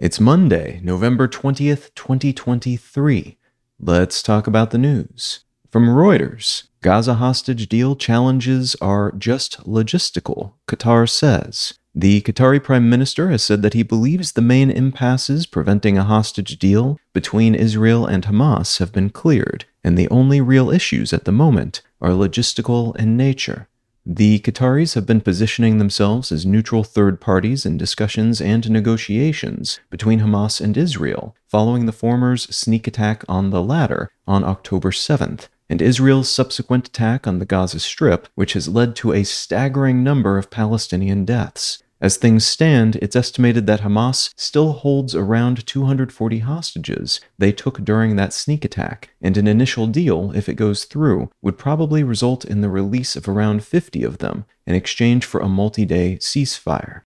It's Monday, November 20th, 2023. Let's talk about the news. From Reuters Gaza hostage deal challenges are just logistical, Qatar says. The Qatari Prime Minister has said that he believes the main impasses preventing a hostage deal between Israel and Hamas have been cleared, and the only real issues at the moment are logistical in nature. The Qataris have been positioning themselves as neutral third parties in discussions and negotiations between Hamas and Israel, following the former's sneak attack on the latter on October 7th, and Israel's subsequent attack on the Gaza Strip, which has led to a staggering number of Palestinian deaths. As things stand, it's estimated that Hamas still holds around 240 hostages they took during that sneak attack, and an initial deal, if it goes through, would probably result in the release of around 50 of them in exchange for a multi day ceasefire.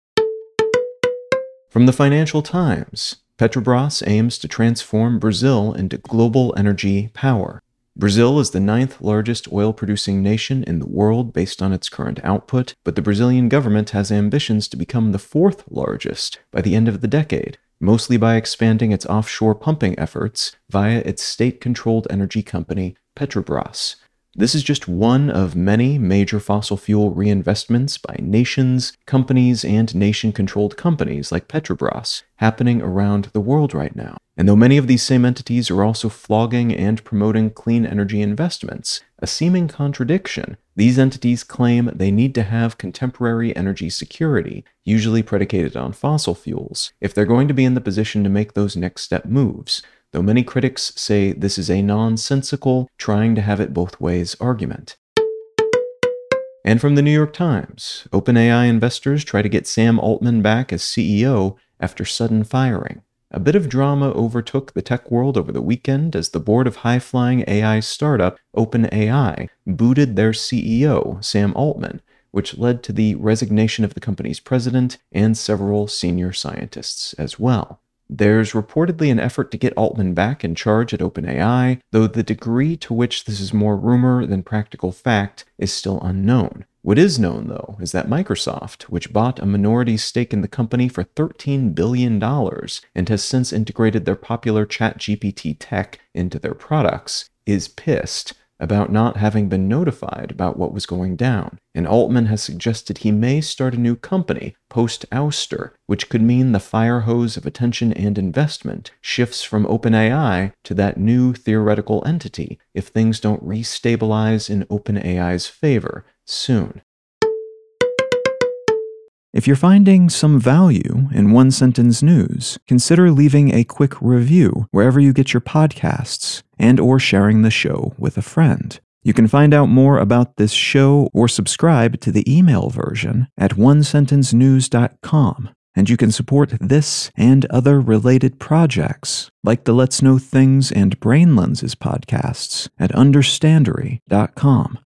From the Financial Times, Petrobras aims to transform Brazil into global energy power. Brazil is the ninth largest oil producing nation in the world based on its current output, but the Brazilian government has ambitions to become the fourth largest by the end of the decade, mostly by expanding its offshore pumping efforts via its state controlled energy company, Petrobras. This is just one of many major fossil fuel reinvestments by nations, companies, and nation controlled companies like Petrobras happening around the world right now. And though many of these same entities are also flogging and promoting clean energy investments, a seeming contradiction, these entities claim they need to have contemporary energy security, usually predicated on fossil fuels, if they're going to be in the position to make those next step moves though many critics say this is a nonsensical, trying to have it both ways argument. And from the New York Times, OpenAI investors try to get Sam Altman back as CEO after sudden firing. A bit of drama overtook the tech world over the weekend as the board of high flying AI startup OpenAI booted their CEO, Sam Altman, which led to the resignation of the company's president and several senior scientists as well. There's reportedly an effort to get Altman back in charge at OpenAI, though the degree to which this is more rumor than practical fact is still unknown. What is known, though, is that Microsoft, which bought a minority stake in the company for $13 billion and has since integrated their popular ChatGPT tech into their products, is pissed about not having been notified about what was going down, and Altman has suggested he may start a new company post ouster, which could mean the fire hose of attention and investment shifts from OpenAI to that new theoretical entity if things don't restabilize in OpenAI's favor soon. If you're finding some value in one sentence news, consider leaving a quick review wherever you get your podcasts and or sharing the show with a friend. You can find out more about this show or subscribe to the email version at onesentencenews.com. And you can support this and other related projects, like the Let's Know Things and Brain Lenses podcasts, at understandary.com.